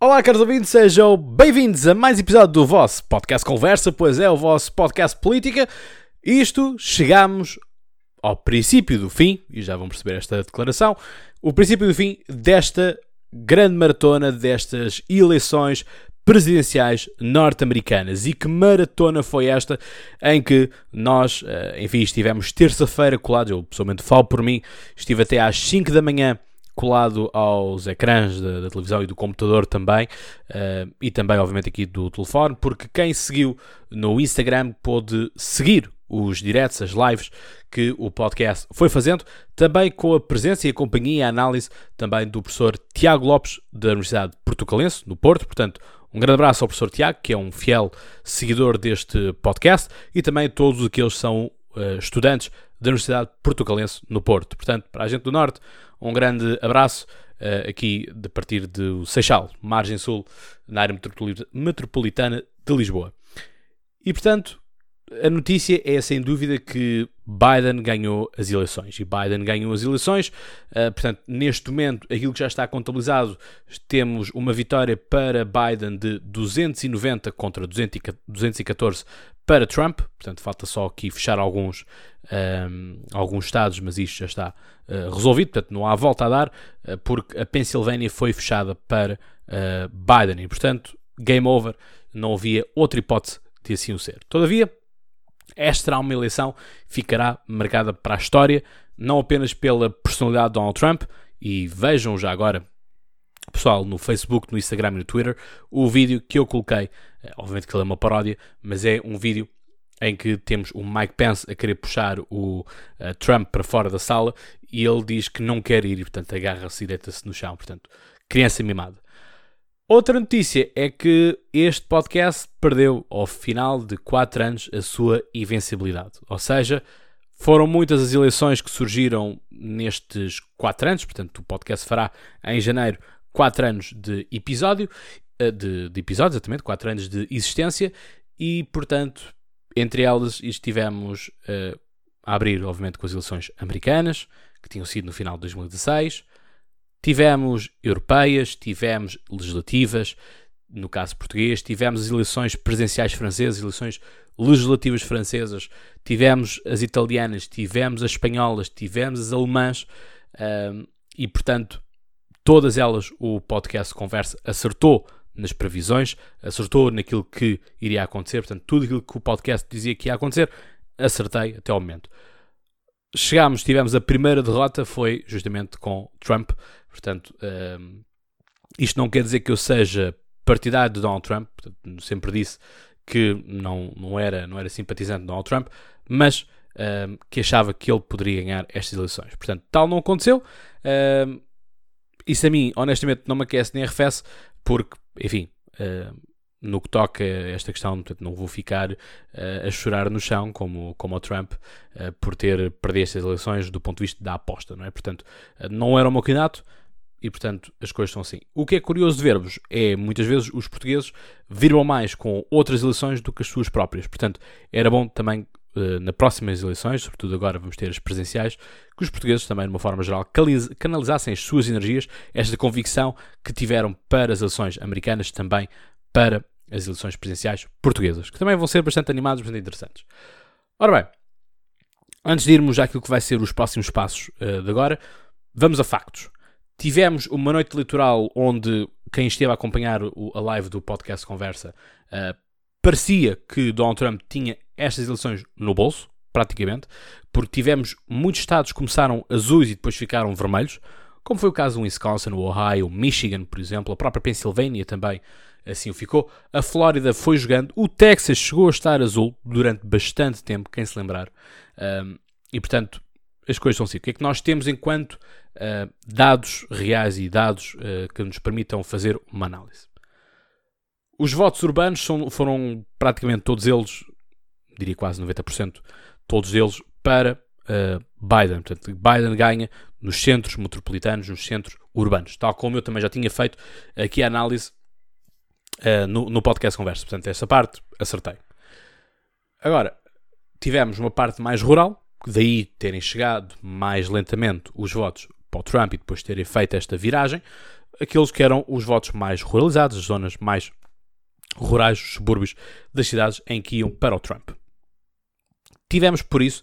Olá, caros ouvintes, sejam bem-vindos a mais episódio do vosso podcast Conversa, pois é o vosso podcast Política. Isto, chegamos ao princípio do fim, e já vão perceber esta declaração, o princípio do fim desta grande maratona, destas eleições presidenciais norte-americanas. E que maratona foi esta em que nós, eh, enfim, estivemos terça-feira colados, eu pessoalmente falo por mim, estive até às 5 da manhã colado aos ecrãs da, da, televisão e do computador também, uh, e também, obviamente, aqui do telefone, porque quem seguiu no Instagram pôde seguir os diretos, as lives que o podcast foi fazendo, também com a presença e a companhia e a análise também do professor Tiago Lopes, da Universidade Portucalense, no Porto. Portanto, um grande abraço ao professor Tiago, que é um fiel seguidor deste podcast, e também todos aqueles que são uh, estudantes da Universidade Portucalense, no Porto. Portanto, para a gente do Norte, um grande abraço uh, aqui de partir do Seixal, margem sul, na área metropolitana de Lisboa. E, portanto, a notícia é sem dúvida que Biden ganhou as eleições. E Biden ganhou as eleições. Uh, portanto, neste momento, aquilo que já está contabilizado, temos uma vitória para Biden de 290 contra 214 para Trump. Portanto, falta só aqui fechar alguns, um, alguns estados, mas isto já está uh, resolvido. Portanto, não há volta a dar, uh, porque a Pensilvânia foi fechada para Biden. E, portanto, game over. Não havia outra hipótese de assim o ser. Todavia, esta será uma eleição ficará marcada para a história, não apenas pela personalidade de Donald Trump, e vejam já agora, pessoal, no Facebook, no Instagram e no Twitter, o vídeo que eu coloquei. Eh, obviamente que ele é uma paródia, mas é um vídeo em que temos o Mike Pence a querer puxar o uh, Trump para fora da sala e ele diz que não quer ir e, portanto, agarra-se e deita-se no chão. Portanto, criança mimada. Outra notícia é que este podcast perdeu, ao final de 4 anos, a sua invencibilidade. Ou seja, foram muitas as eleições que surgiram nestes 4 anos, portanto, o podcast fará em janeiro 4 anos de episódio, eh, de, de episódio, exatamente, 4 anos de existência, e, portanto, entre elas estivemos uh, a abrir, obviamente, com as eleições americanas, que tinham sido no final de 2016, Tivemos europeias, tivemos legislativas, no caso português, tivemos as eleições presidenciais francesas, eleições legislativas francesas, tivemos as italianas, tivemos as espanholas, tivemos as alemãs um, e, portanto, todas elas o podcast Conversa acertou nas previsões, acertou naquilo que iria acontecer, portanto, tudo aquilo que o podcast dizia que ia acontecer, acertei até ao momento. Chegámos, tivemos a primeira derrota, foi justamente com Trump, Portanto, um, ehm, isto não quer dizer que eu seja partidário de Donald Trump, portanto, sempre disse que não, não, era, não era simpatizante de Donald Trump, mas um, ehm, que achava que ele poderia ganhar estas eleições. Portanto, tal não aconteceu. Um, ehm, isso a mim, honestamente, não me aquece nem arrefece, porque, enfim, no que toca a esta questão, portanto, não vou ficar uh, a chorar no chão como, como o Trump uh, por ter perdido estas eleições do ponto de vista da aposta, não é? Portanto, uh, não era o meu candidato, e portanto as coisas são assim. O que é curioso de ver-vos é muitas vezes os portugueses viram mais com outras eleições do que as suas próprias. Portanto, era bom também uh, na próximas eleições, sobretudo agora vamos ter as presenciais, que os portugueses também, de uma forma geral, canalizassem as suas energias, esta convicção que tiveram para as eleições americanas, também para as eleições presidenciais portuguesas, que também vão ser bastante animadas, bastante interessantes. Ora bem, antes de irmos àquilo que vai ser os próximos passos uh, de agora, vamos a factos. Tivemos uma noite eleitoral onde quem esteve a acompanhar o, a live do podcast Conversa uh, parecia que Donald Trump tinha estas eleições no bolso, praticamente, porque tivemos muitos estados que começaram azuis e depois ficaram vermelhos, como foi o caso do Wisconsin, o Ohio, Michigan, por exemplo, a própria Pensilvânia também assim o ficou. A Flórida foi jogando, o Texas chegou a estar azul durante bastante tempo, quem se lembrar. Um, e portanto, as coisas são assim. O que é que nós temos enquanto uh, dados reais e dados uh, que nos permitam fazer uma análise? Os votos urbanos são, foram praticamente todos eles, diria quase 90%, todos eles para uh, Biden. Portanto, Biden ganha nos centros metropolitanos, nos centros urbanos, tal como eu também já tinha feito aqui a análise no, no podcast Conversa. Portanto, essa parte acertei. Agora, tivemos uma parte mais rural, daí terem chegado mais lentamente os votos para o Trump e depois terem feito esta viragem. aqueles que eram os votos mais ruralizados, as zonas mais rurais, os subúrbios das cidades em que iam para o Trump. Tivemos, por isso,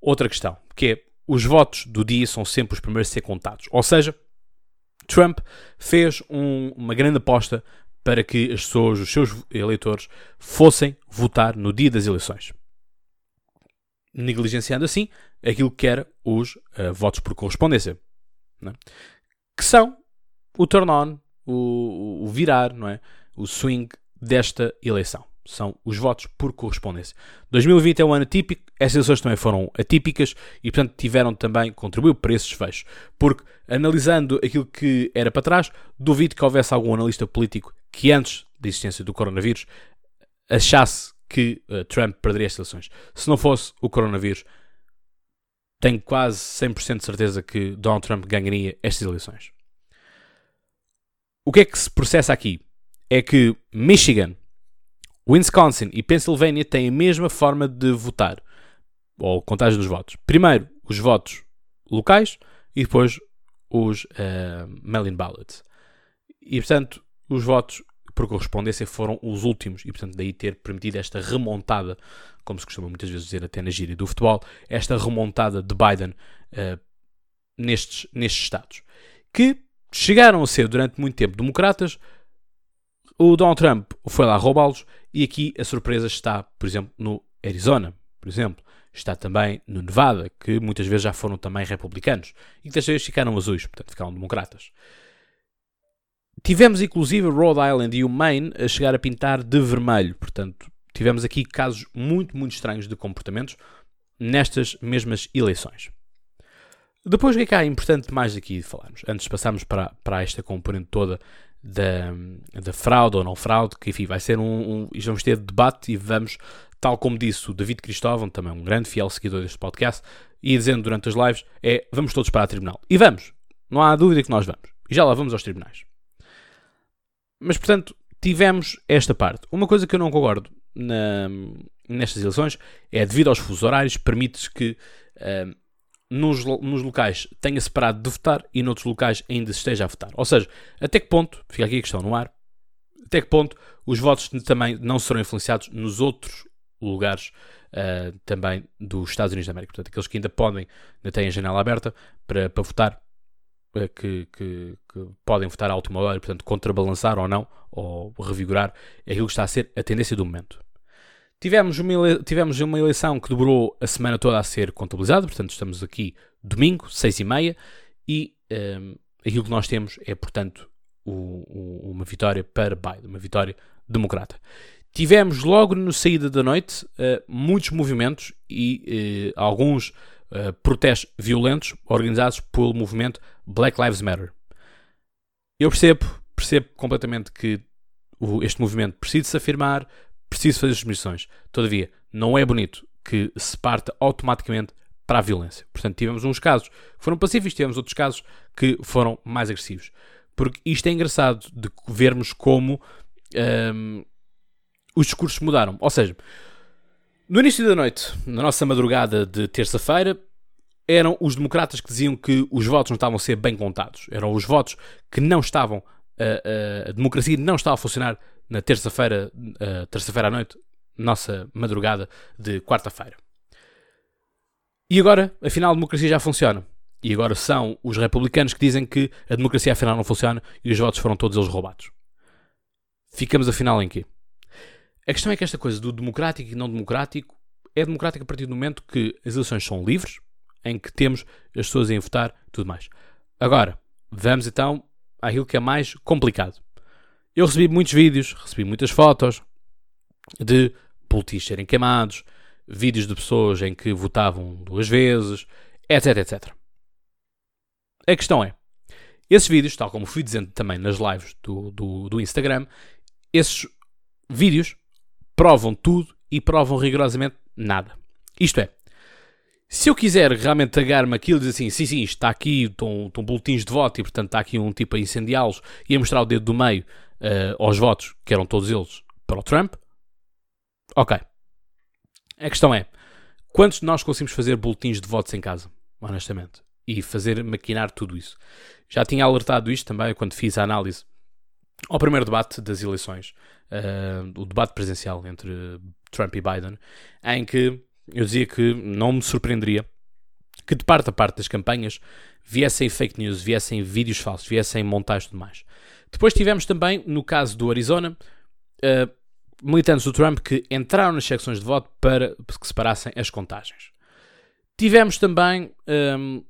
outra questão, que é os votos do dia são sempre os primeiros a ser contados. Ou seja, Trump fez um, uma grande aposta para que as pessoas, os seus eleitores, fossem votar no dia das eleições. Negligenciando assim aquilo que era os uh, votos por correspondência. É? Que são o turn-on, o, o virar, não é? o swing desta eleição. São os votos por correspondência. 2020 é um ano atípico, essas eleições também foram atípicas e, portanto, tiveram também, contribuiu para esses fechos. Porque, analisando aquilo que era para trás, duvido que houvesse algum analista político que, antes da existência do coronavírus, achasse que uh, Trump perderia estas eleições. Se não fosse o coronavírus, tenho quase 100% de certeza que Donald Trump ganharia estas eleições. O que é que se processa aqui? É que Michigan, Wisconsin e Pennsylvania têm a mesma forma de votar, ou contagem dos votos. Primeiro, os votos locais e depois os uh, mail-in ballots. E, portanto, os votos por correspondência foram os últimos e, portanto, daí ter permitido esta remontada, como se costuma muitas vezes dizer até na gíria do futebol, esta remontada de Biden uh, nestes, nestes estados. Que chegaram a ser durante muito tempo democratas, o Donald Trump foi lá roubá-los e aqui a surpresa está, por exemplo, no Arizona, por exemplo. Está também no Nevada, que muitas vezes já foram também republicanos e que desta vez ficaram azuis, portanto ficaram democratas. Tivemos inclusive Rhode Island e o Maine a chegar a pintar de vermelho, portanto tivemos aqui casos muito, muito estranhos de comportamentos nestas mesmas eleições. Depois, o que é que há importante mais aqui de falarmos? Antes de passarmos para, para esta componente toda da, da fraude ou não fraude, que enfim vai ser um, um. Vamos ter debate e vamos, tal como disse o David Cristóvão, também um grande fiel seguidor deste podcast, e dizendo durante as lives, é vamos todos para a tribunal. E vamos, não há dúvida que nós vamos. E já lá vamos aos tribunais. Mas portanto, tivemos esta parte. Uma coisa que eu não concordo na, nestas eleições é devido aos fusos horários, permite-se que. Uh, nos, nos locais tenha separado de votar e noutros locais ainda esteja a votar. Ou seja, até que ponto, fica aqui a questão no ar, até que ponto os votos também não serão influenciados nos outros lugares uh, também dos Estados Unidos da América. Portanto, aqueles que ainda podem, ainda têm a janela aberta para, para votar, que, que, que, podem votar à última hora, portanto, contrabalançar ou não, ou revigorar aquilo que está a ser a tendência do momento. Tivemos uma, tivemos uma eleição que demorou a semana toda a ser contabilizada, portanto estamos aqui domingo, seis e meia, e um, aquilo que nós temos é, portanto, o, o, uma vitória para Biden, uma vitória democrata. Tivemos logo na saída da noite uh, muitos movimentos e uh, alguns uh, protestos violentos organizados pelo movimento Black Lives Matter. Eu percebo, percebo completamente que o, este movimento precisa se afirmar, preciso fazer submissões. Todavia, não é bonito que se parta automaticamente para a violência. Portanto, tivemos uns casos que foram pacíficos, tivemos outros casos que foram mais agressivos. Porque isto é engraçado de vermos como um, os discursos mudaram. Ou seja, no início da noite, na nossa madrugada de terça-feira, eram os democratas que diziam que os votos não estavam a ser bem contados. Eram os votos que não estavam. A, a, a democracia não estava a funcionar na terça-feira, uh, terça-feira à noite, nossa madrugada de quarta-feira. E agora, afinal, a democracia já funciona. E agora são os republicanos que dizem que a democracia afinal não funciona e os votos foram todos eles roubados. Ficamos afinal em quê? A questão é que esta coisa do democrático e não democrático é democrático a partir do momento que as eleições são livres, em que temos as pessoas em votar tudo mais. Agora, vamos então àquilo que é mais complicado. Eu recebi muitos vídeos, recebi muitas fotos de boletins serem queimados, vídeos de pessoas em que votavam duas vezes, etc, etc. A questão é, esses vídeos, tal como fui dizendo também nas lives do, do, do Instagram, esses vídeos provam tudo e provam rigorosamente nada. Isto é, se eu quiser realmente agarrar-me aquilo e dizer assim, sim, sim, está aqui, estão, estão boletins de voto e portanto está aqui um tipo a incendiá-los e a mostrar o dedo do meio uh, aos votos, que eram todos eles para o Trump, ok. A questão é, quantos de nós conseguimos fazer boletins de votos em casa? Honestamente. e fazer maquinar tudo isso. Já tinha alertado isto também quando fiz a análise ao primeiro debate das eleições, uh, o debate presencial entre Trump e Biden, em que eu dizia que não me surpreenderia que de parte a parte das campanhas viessem fake news, viessem vídeos falsos, viessem montagens e tudo mais. Depois tivemos também, no caso do Arizona, uh, militantes do Trump que entraram nas secções de voto para que separassem as contagens. Tivemos também um,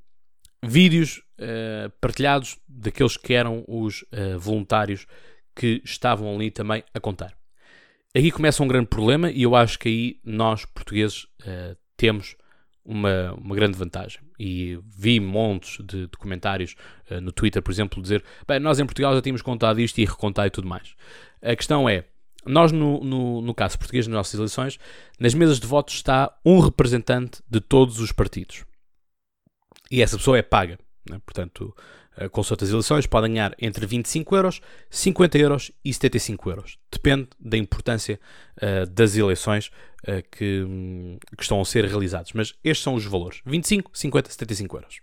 vídeos uh, partilhados daqueles que eram os uh, voluntários que estavam ali também a contar. Aqui começa um grande problema e eu acho que aí nós, portugueses, uh, temos uma, uma grande vantagem. E vi montes de, de comentários no Twitter, por exemplo, dizer: bem, nós em Portugal já tínhamos contado isto e recontado e tudo mais. A questão é, nós, no, no, no, caso português, nas nossas eleições, nas mesas de votos está um representante de todos os partidos. E essa pessoa é paga. Né? Portanto, eh, com outras eleições, podem ganhar entre 25 euros, 50 euros e 75 euros. Depende da importância uh, das eleições uh, que, que, estão a ser realizadas. Mas estes são os valores: 25, 50, 75 euros.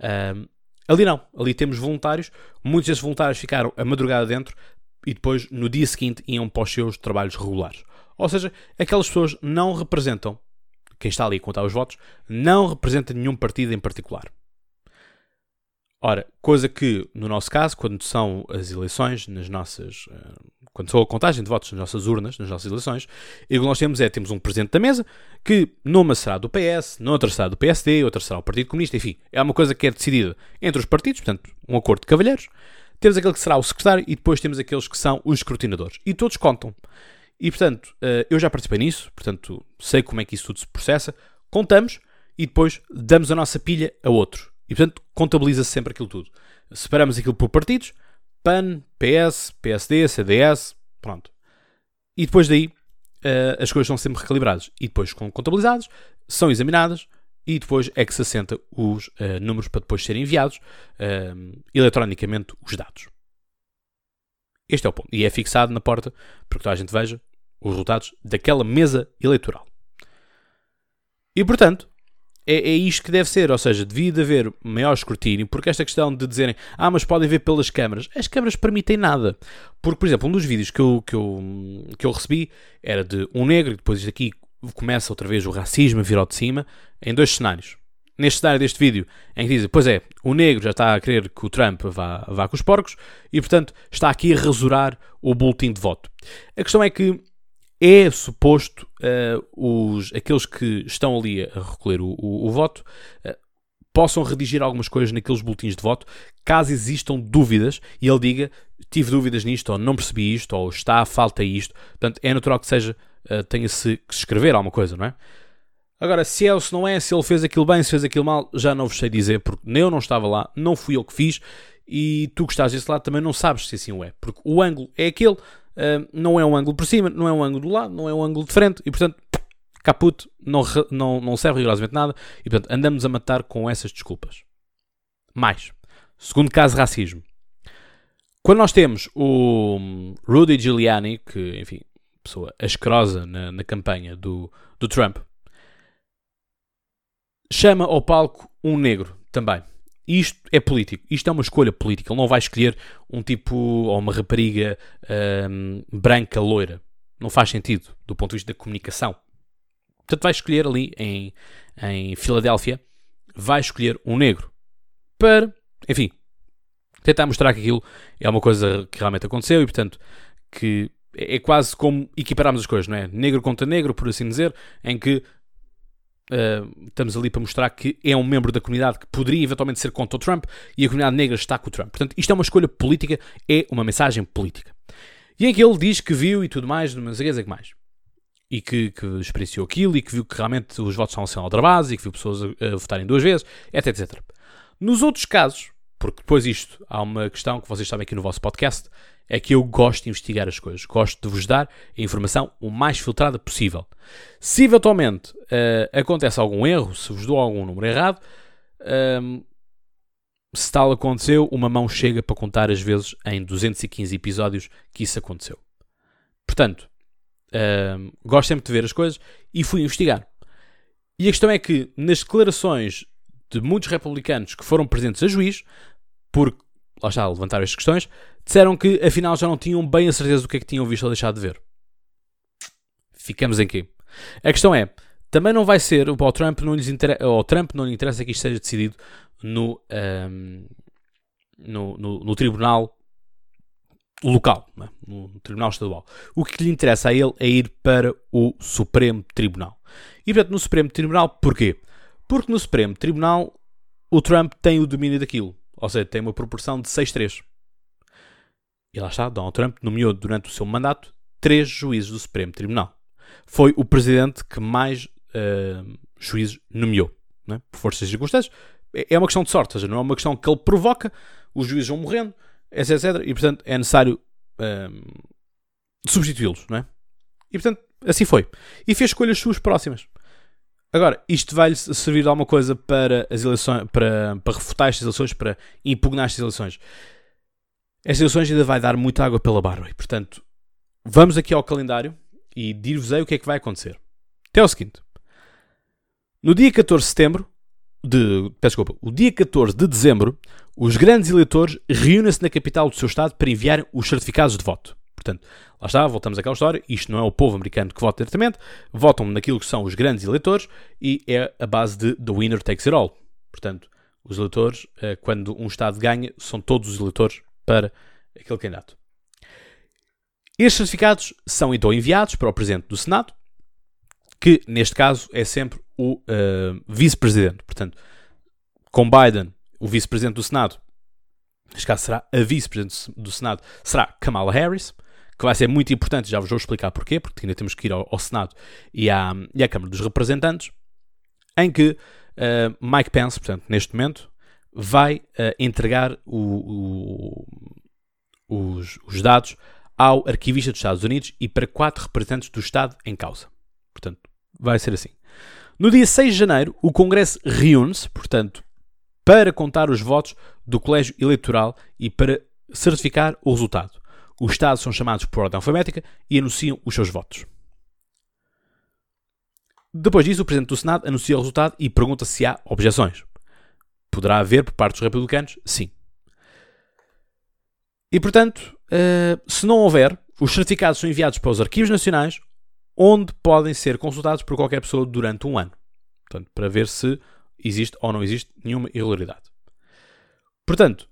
Uh, ali não, ali temos voluntários. Muitos desses voluntários ficaram a madrugada dentro e depois no dia seguinte iam para os seus trabalhos regulares. Ou seja, aquelas pessoas não representam, quem está ali a contar os votos, não representa nenhum partido em particular. Ora, coisa que, no nosso caso, quando são as eleições, nas nossas. Eh, quando são a contagem de votos nas nossas urnas, nas nossas eleições, e o que nós temos é: temos um presidente da mesa, que numa será do PS, noutra será do PSD, outra será o Partido Comunista, enfim, é uma coisa que é decidida entre os partidos, portanto, um acordo de cavalheiros. Temos aquele que será o secretário e depois temos aqueles que são os escrutinadores. E todos contam. E portanto, eh, eu já participei nisso, portanto, sei como é que isso tudo se processa. Contamos e depois damos a nossa pilha a outro. E portanto, contabiliza-se sempre aquilo tudo. Separamos aquilo por partidos: PAN, PS, PSD, CDS, pronto. E depois daí, eh, as coisas são sempre recalibradas. E depois, contabilizadas, são examinadas e depois é que se assenta os uh, números para depois serem enviados uh, eletronicamente os dados. Este é o ponto. E é fixado na porta para que toda a gente veja os resultados daquela mesa eleitoral. E portanto, é, é isto que deve ser, ou seja, devia haver maior escrutínio, porque esta questão de dizerem, ah, mas podem ver pelas câmaras, as câmaras permitem nada. Porque, por exemplo, um dos vídeos que eu, que eu, que eu recebi era de um negro, e depois isto aqui começa outra vez o racismo a vir ao de cima, em dois cenários. Neste cenário deste vídeo, em que dizem, pois é, o negro já está a querer que o Trump vá, vá com os porcos e, portanto, está aqui a rasurar o boletim de voto. A questão é que é suposto uh, os, aqueles que estão ali a recolher o, o, o voto uh, possam redigir algumas coisas naqueles boletins de voto, caso existam dúvidas e ele diga tive dúvidas nisto, ou não percebi isto, ou está, falta isto. Portanto, é natural que seja uh, tenha-se que escrever alguma coisa, não é? Agora, se é ou se não é, se ele fez aquilo bem, se fez aquilo mal, já não vos sei dizer, porque eu não estava lá, não fui eu que fiz, e tu que estás desse lado também não sabes se assim o é, porque o ângulo é aquele, não é um ângulo por cima, não é um ângulo do lado, não é um ângulo de frente, e portanto, caput, não, não, não serve rigorosamente nada, e portanto, andamos a matar com essas desculpas. Mais, segundo caso, racismo. Quando nós temos o Rudy Giuliani, que, enfim, pessoa asquerosa na, na campanha do, do Trump, chama ao palco um negro também. Isto é político, isto é uma escolha política. Ele não vai escolher um tipo ou uma rapariga hum, branca loira. Não faz sentido do ponto de vista da comunicação. Portanto, vai escolher ali em, em Filadélfia, vai escolher um negro para, enfim, tentar mostrar que aquilo é uma coisa que realmente aconteceu e, portanto, que é, quase como equipararmos as coisas, não é? Negro contra negro, por assim dizer, em que uh, estamos ali para mostrar que é um membro da comunidade que poderia eventualmente ser contra o Trump e a comunidade negra está com o Trump. Portanto, isto é uma escolha política, é uma mensagem política. E em que ele diz que viu e tudo mais, não sei o que mais. E que, que, experienciou aquilo e que viu que realmente os votos estavam sendo aldrabados e que viu pessoas a, a votarem duas vezes, etc, etc. Nos outros casos, porque depois isto, há uma questão que vocês sabem aqui no vosso podcast, é que eu gosto de investigar as coisas, gosto de vos dar a informação o mais filtrada possível. Se eventualmente uh, acontece algum erro, se vos dou algum número errado, um, ehm, se tal aconteceu, uma mão chega para contar as vezes em 215 episódios que isso aconteceu. Portanto, um, ehm, gosto sempre de ver as coisas e fui investigar. E a questão é que nas declarações de muitos republicanos que foram presentes a juiz, porque, lá está, levantaram estas questões, disseram que afinal já não tinham bem a certeza do que é que tinham visto ou deixado de ver. Ficamos em quê? A questão é, também não vai ser, ao Trump não, lhes inter... ao Trump não lhe interessa que isto seja decidido no, um, no, no, no, tribunal local, é? no tribunal estadual. O que lhe interessa a ele é ir para o Supremo Tribunal. E portanto, no Supremo Tribunal, porquê? Porque no Supremo Tribunal o Trump tem o domínio daquilo. Ou seja, tem uma proporção de 6-3. E lá está, Donald Trump nomeou durante o seu mandato três juízes do Supremo Tribunal. Foi o presidente que mais uh, juízes nomeou, é? por forças e circunstâncias. É, é uma questão de sorte, ou seja, não é uma questão que ele provoca, os juízes vão morrendo, etc, etc e portanto é necessário uh, substituí-los, não é? E portanto, assim foi. E fez escolhas suas próximas. Agora, isto vai-lhe servir de alguma coisa para as eleições, para, para refutar estas eleições, para impugnar estas eleições. Estas eleições ainda vai dar muita água pela barba. E, portanto, vamos aqui ao calendário e dir-vos-ei o que é que vai acontecer. Até o seguinte. No dia 14 de setembro, de, peço desculpa, o dia 14 de dezembro, os grandes eleitores reúnem-se na capital do seu estado para enviar os certificados de voto. Portanto, lá está, voltamos àquela história. Isto não é o povo americano que vota diretamente, votam naquilo que são os grandes eleitores e é a base de the winner takes it all. Portanto, os eleitores, eh, quando um Estado ganha, são todos os eleitores para aquele candidato. Estes certificados são então enviados para o Presidente do Senado, que neste caso é sempre o uh, Vice-Presidente. Portanto, com Biden, o Vice-Presidente do Senado, neste caso será a Vice-Presidente do Senado, será Kamala Harris que vai ser muito importante, já vos vou explicar porquê, porque ainda temos que ir ao, ao Senado e à, e à, Câmara dos Representantes, em que uh, Mike Pence, portanto, neste momento, vai uh, entregar o, o, os, os, dados ao arquivista dos Estados Unidos e para quatro representantes do Estado em causa. Portanto, vai ser assim. No dia 6 de janeiro, o Congresso reúne-se, portanto, para contar os votos do Colégio Eleitoral e para certificar o resultado. Os Estados são chamados por ordem alfabética e anunciam os seus votos. Depois disso, o Presidente do Senado anuncia o resultado e pergunta se há objeções. Poderá haver por parte dos republicanos? Sim. E, portanto, eh, se não houver, os certificados são enviados para os arquivos nacionais, onde podem ser consultados por qualquer pessoa durante um ano. Portanto, para ver se existe ou não existe nenhuma irregularidade. Portanto,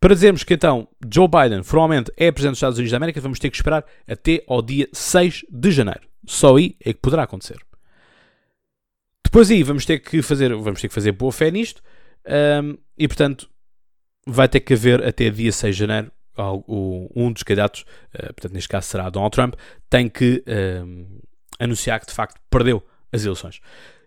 para dizermos que então Joe Biden formalmente é presidente dos Estados Unidos da América, vamos ter que esperar até ao dia 6 de janeiro. Só aí é que poderá acontecer. Depois aí vamos ter que fazer, vamos ter que fazer boa fé nisto um, e portanto vai ter que haver até dia 6 de janeiro um dos candidatos, uh, portanto neste caso será Donald Trump, tem que um, anunciar que de facto perdeu as eleições.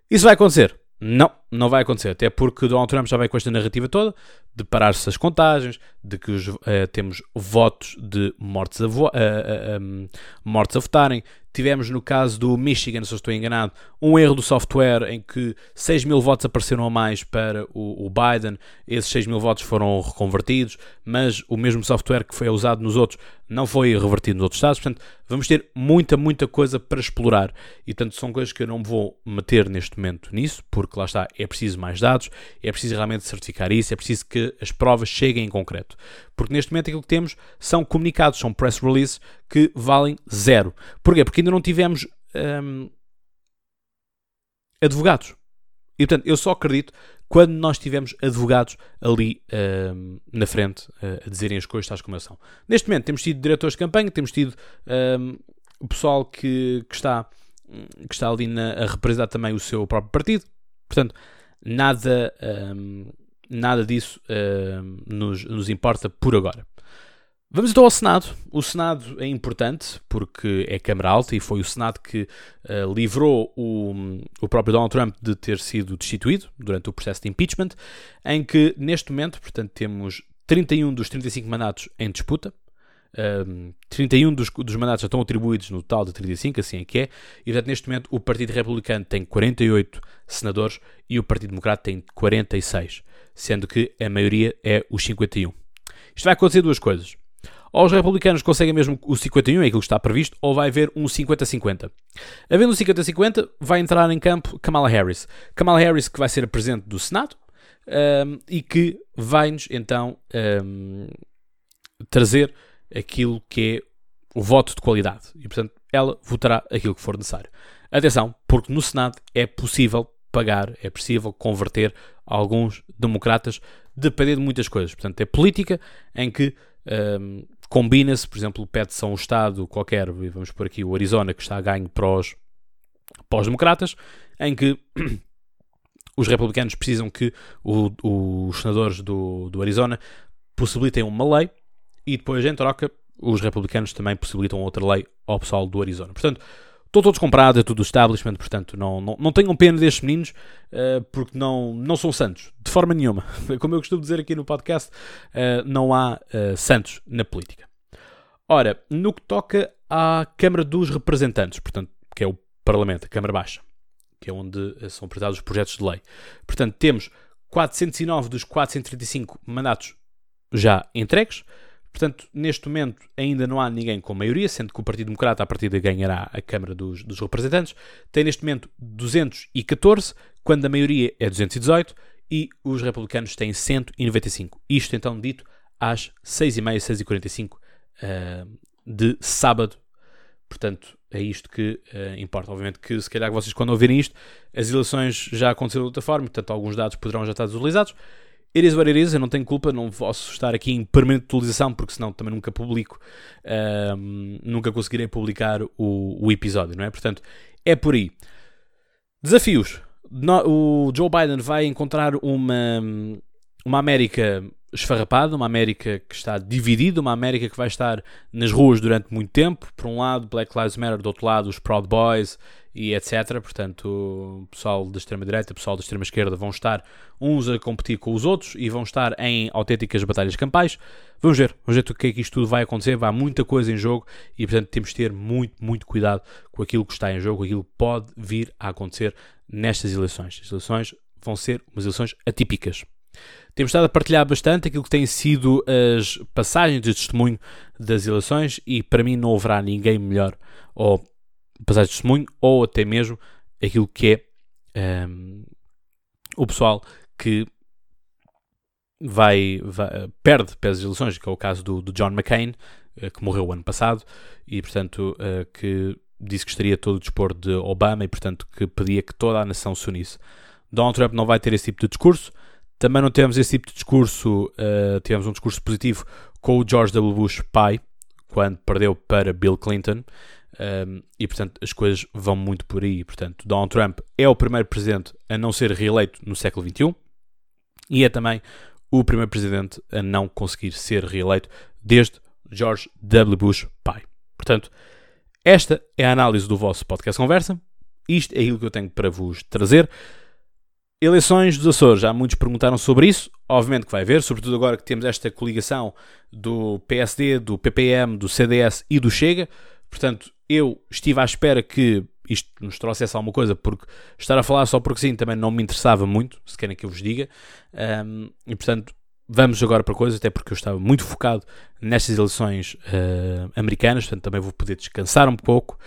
Isso vai acontecer? Não, não vai acontecer, até porque Donald Trump já vai com esta narrativa toda de parar-se as contagens, de que os, uh, temos votos de mortes a, vo uh, uh, mortes a votarem. Tivemos no caso do Michigan, se eu estou enganado, um erro do software em que 6 mil votos apareceram a mais para o, o Biden, esses 6 mil votos foram reconvertidos, mas o mesmo software que foi usado nos outros não foi revertido nos outros estados. Portanto, vamos ter muita, muita coisa para explorar e, portanto, são coisas que eu não vou meter neste momento nisso, porque lá está, preciso mais dados, é preciso realmente certificar isso, é preciso que as provas cheguem em concreto. Porque neste momento aquilo que temos são comunicados, são press releases que valem zero. Porquê? Porque ainda não tivemos hum, advogados. E portanto, eu só acredito quando nós tivermos advogados ali hum, na frente a dizerem as coisas tais como são. Neste momento temos tido diretores de campanha, temos tido um, o pessoal que, que, está, que está ali na, a representar também o seu próprio partido. Portanto, nada, um, nada disso uh, nos, nos importa por agora. Vamos então ao Senado. O Senado é importante porque é Câmara Alta e foi o Senado que uh, livrou o, o próprio Donald Trump de ter sido destituído durante o processo de impeachment, em que neste momento, portanto, temos 31 dos 35 mandatos em disputa. Um, 31 dos, dos mandatos já estão atribuídos no total de 35, assim é que é, e portanto neste momento o Partido Republicano tem 48 senadores e o Partido Democrata tem 46 sendo que a maioria é os 51. Isto vai acontecer duas coisas. Ou os republicanos conseguem mesmo o 51, é aquilo que está previsto, ou vai haver um 50-50. Havendo um 50-50, vai entrar em campo Kamala Harris. Kamala Harris que vai ser a Presidente do Senado um, e que vai-nos então um, trazer aquilo que é o voto de qualidade. E, portanto, ela votará aquilo que for necessário. Atenção, porque no Senado é possível pagar, é possível converter alguns democratas, dependendo de muitas coisas. Portanto, é política em que um, combina-se, por exemplo, pede-se a um Estado qualquer, vamos por aqui o Arizona, que está a ganho para os, para os democratas, em que os republicanos precisam que o, os senadores do, do Arizona possibilitem uma lei e depois, em troca, os republicanos também possibilitam outra lei ao pessoal do Arizona. Portanto, estão todos comprados, é tudo establishment, portanto, não, não, não tenham pena destes meninos, uh, porque não, não são santos, de forma nenhuma. Como eu costumo dizer aqui no podcast, uh, não há uh, santos na política. Ora, no que toca à Câmara dos Representantes, portanto, que é o Parlamento, a Câmara Baixa, que é onde são apresentados os projetos de lei. Portanto, temos 409 dos 435 mandatos já entregues, Portanto, neste momento ainda não há ninguém com maioria, sendo que o Partido Democrata, a partir de ganhará a Câmara dos, dos, Representantes. Tem neste momento 214, quando a maioria é 218, e os republicanos têm 195. Isto então dito às 6h30, 6h45 uh, de sábado. Portanto, é isto que uh, importa. Obviamente que, se calhar, vocês quando ouvirem isto, as eleições já aconteceram de outra forma, portanto, alguns dados poderão já estar desutilizados. It is what it is, eu não tenho culpa, não posso estar aqui em permanente atualização, porque senão também nunca publico, um, nunca conseguirei publicar o, o, episódio, não é? Portanto, é por aí. Desafios. No, o Joe Biden vai encontrar uma, uma América esfarrapada, uma América que está dividida, uma América que vai estar nas ruas durante muito tempo. Por um lado, Black Lives Matter, do outro lado, os Proud Boys e etc. Portanto, o pessoal da extrema-direita, o pessoal da extrema-esquerda vão estar uns a competir com os outros e vão estar em autênticas batalhas campais. Vamos ver, vamos ver o que é que isto tudo vai acontecer. Vai muita coisa em jogo e, portanto, temos de ter muito, muito cuidado com aquilo que está em jogo, aquilo que pode vir a acontecer nestas eleições. As eleições vão ser umas eleições atípicas. Temos estado a partilhar bastante aquilo que têm sido as passagens de testemunho das eleições e para mim não haverá ninguém melhor ou passagem de testemunho ou até mesmo aquilo que é um, o pessoal que vai, vai, perde pelas eleições, que é o caso do, do John McCain, uh, que morreu o ano passado e portanto uh, que disse que estaria todo o dispor de Obama e portanto que pedia que toda a nação se unisse. Donald Trump não vai ter esse tipo de discurso, também não tivemos esse tipo de discurso, uh, tivemos um discurso positivo com o George W. Bush pai, quando perdeu para Bill Clinton, um, ehm, e portanto as coisas vão muito por aí. Portanto, Donald Trump é o primeiro presidente a não ser reeleito no século XXI e é também o primeiro presidente a não conseguir ser reeleito desde George W. Bush pai. Portanto, esta é a análise do vosso podcast Conversa. Isto é aquilo que eu tenho para vos trazer. Eleições dos Açores, já muitos perguntaram sobre isso. Obviamente que vai haver, sobretudo agora que temos esta coligação do PSD, do PPM, do CDS e do Chega. Portanto, eu estive à espera que isto nos trouxesse alguma coisa, porque estar a falar só porque sim também não me interessava muito, se querem que eu vos diga. Um, e portanto, vamos agora para coisas, até porque eu estava muito focado nestas eleições uh, americanas, portanto também vou poder descansar um pouco.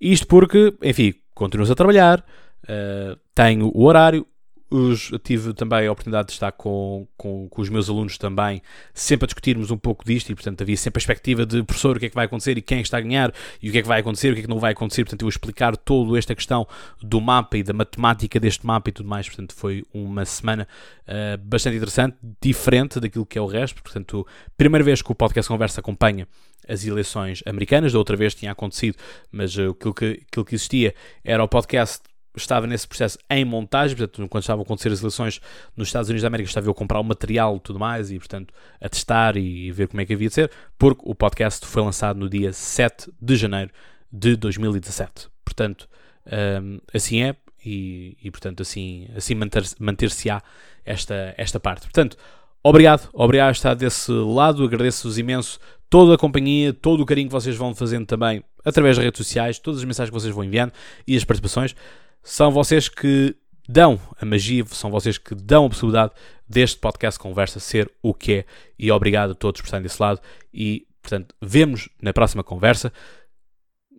Isto porque, enfim, continuo a trabalhar, uh, tenho o horário, os, tive também a oportunidade de estar com, com, com, os meus alunos também, sempre a discutirmos um pouco disto e, portanto, havia sempre a perspectiva de professor, o que é que vai acontecer e quem é está a ganhar e o que é que vai acontecer, o que é que não vai acontecer. Portanto, eu explicar toda esta questão do mapa e da matemática deste mapa e tudo mais. Portanto, foi uma semana uh, bastante interessante, diferente daquilo que é o resto. Portanto, primeira vez que o podcast Conversa acompanha as eleições americanas, da outra vez tinha acontecido, mas uh, aquilo, que, aquilo que existia era o podcast estava nesse processo em montagem, portanto, quando estavam a acontecer as eleições nos Estados Unidos da América, estava eu a comprar o material e tudo mais, e portanto a testar e ver como é que havia de ser, porque o podcast foi lançado no dia 7 de janeiro de 2017. Portanto, um, assim é, e, e, portanto assim, assim manter-se-á manter esta, esta parte. Portanto, obrigado, obrigado por estar desse lado, agradeço-vos imenso toda a companhia, todo o carinho que vocês vão fazendo também através das redes sociais, todas as mensagens que vocês vão enviando e as participações são vocês que dão a magia, são vocês que dão a possibilidade deste podcast Conversa ser o que é. E obrigado a todos por estarem desse lado e Portanto, vemos na próxima conversa,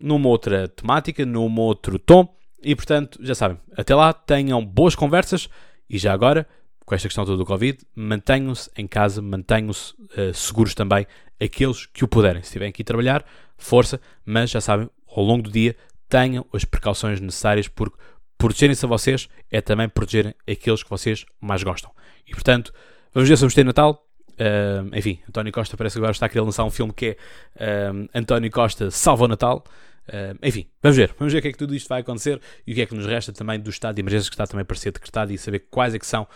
numa outra temática, num outro tom. E, portanto, já sabem, até lá tenham boas conversas e já agora, com esta questão toda do Covid, mantenham-se em casa, mantenham-se uh, seguros também, aqueles que o puderem. Se estiverem aqui a trabalhar, força, mas já sabem, ao longo do dia, tenham as precauções necessárias, porque protegerem-se a vocês é também protegerem aqueles que vocês mais gostam. E, portanto, vamos ver se vamos ter Natal. Uh, enfim, António Costa parece que agora está a querer lançar um filme que é uh, António Costa Salva o Natal. Uh, enfim, vamos ver. Vamos ver o que é que tudo isto vai acontecer e o que é que nos resta também do estado de emergência que está também para ser decretado e saber quais é que são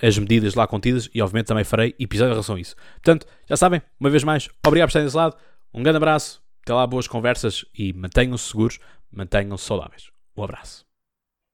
as medidas lá contidas e obviamente também farei episódio em relação a isso. Portanto, já sabem, uma vez mais, obrigado por estarem desse lado, um grande abraço, até lá boas conversas e mantenham-se seguros, mantenham-se saudáveis. Um abraço.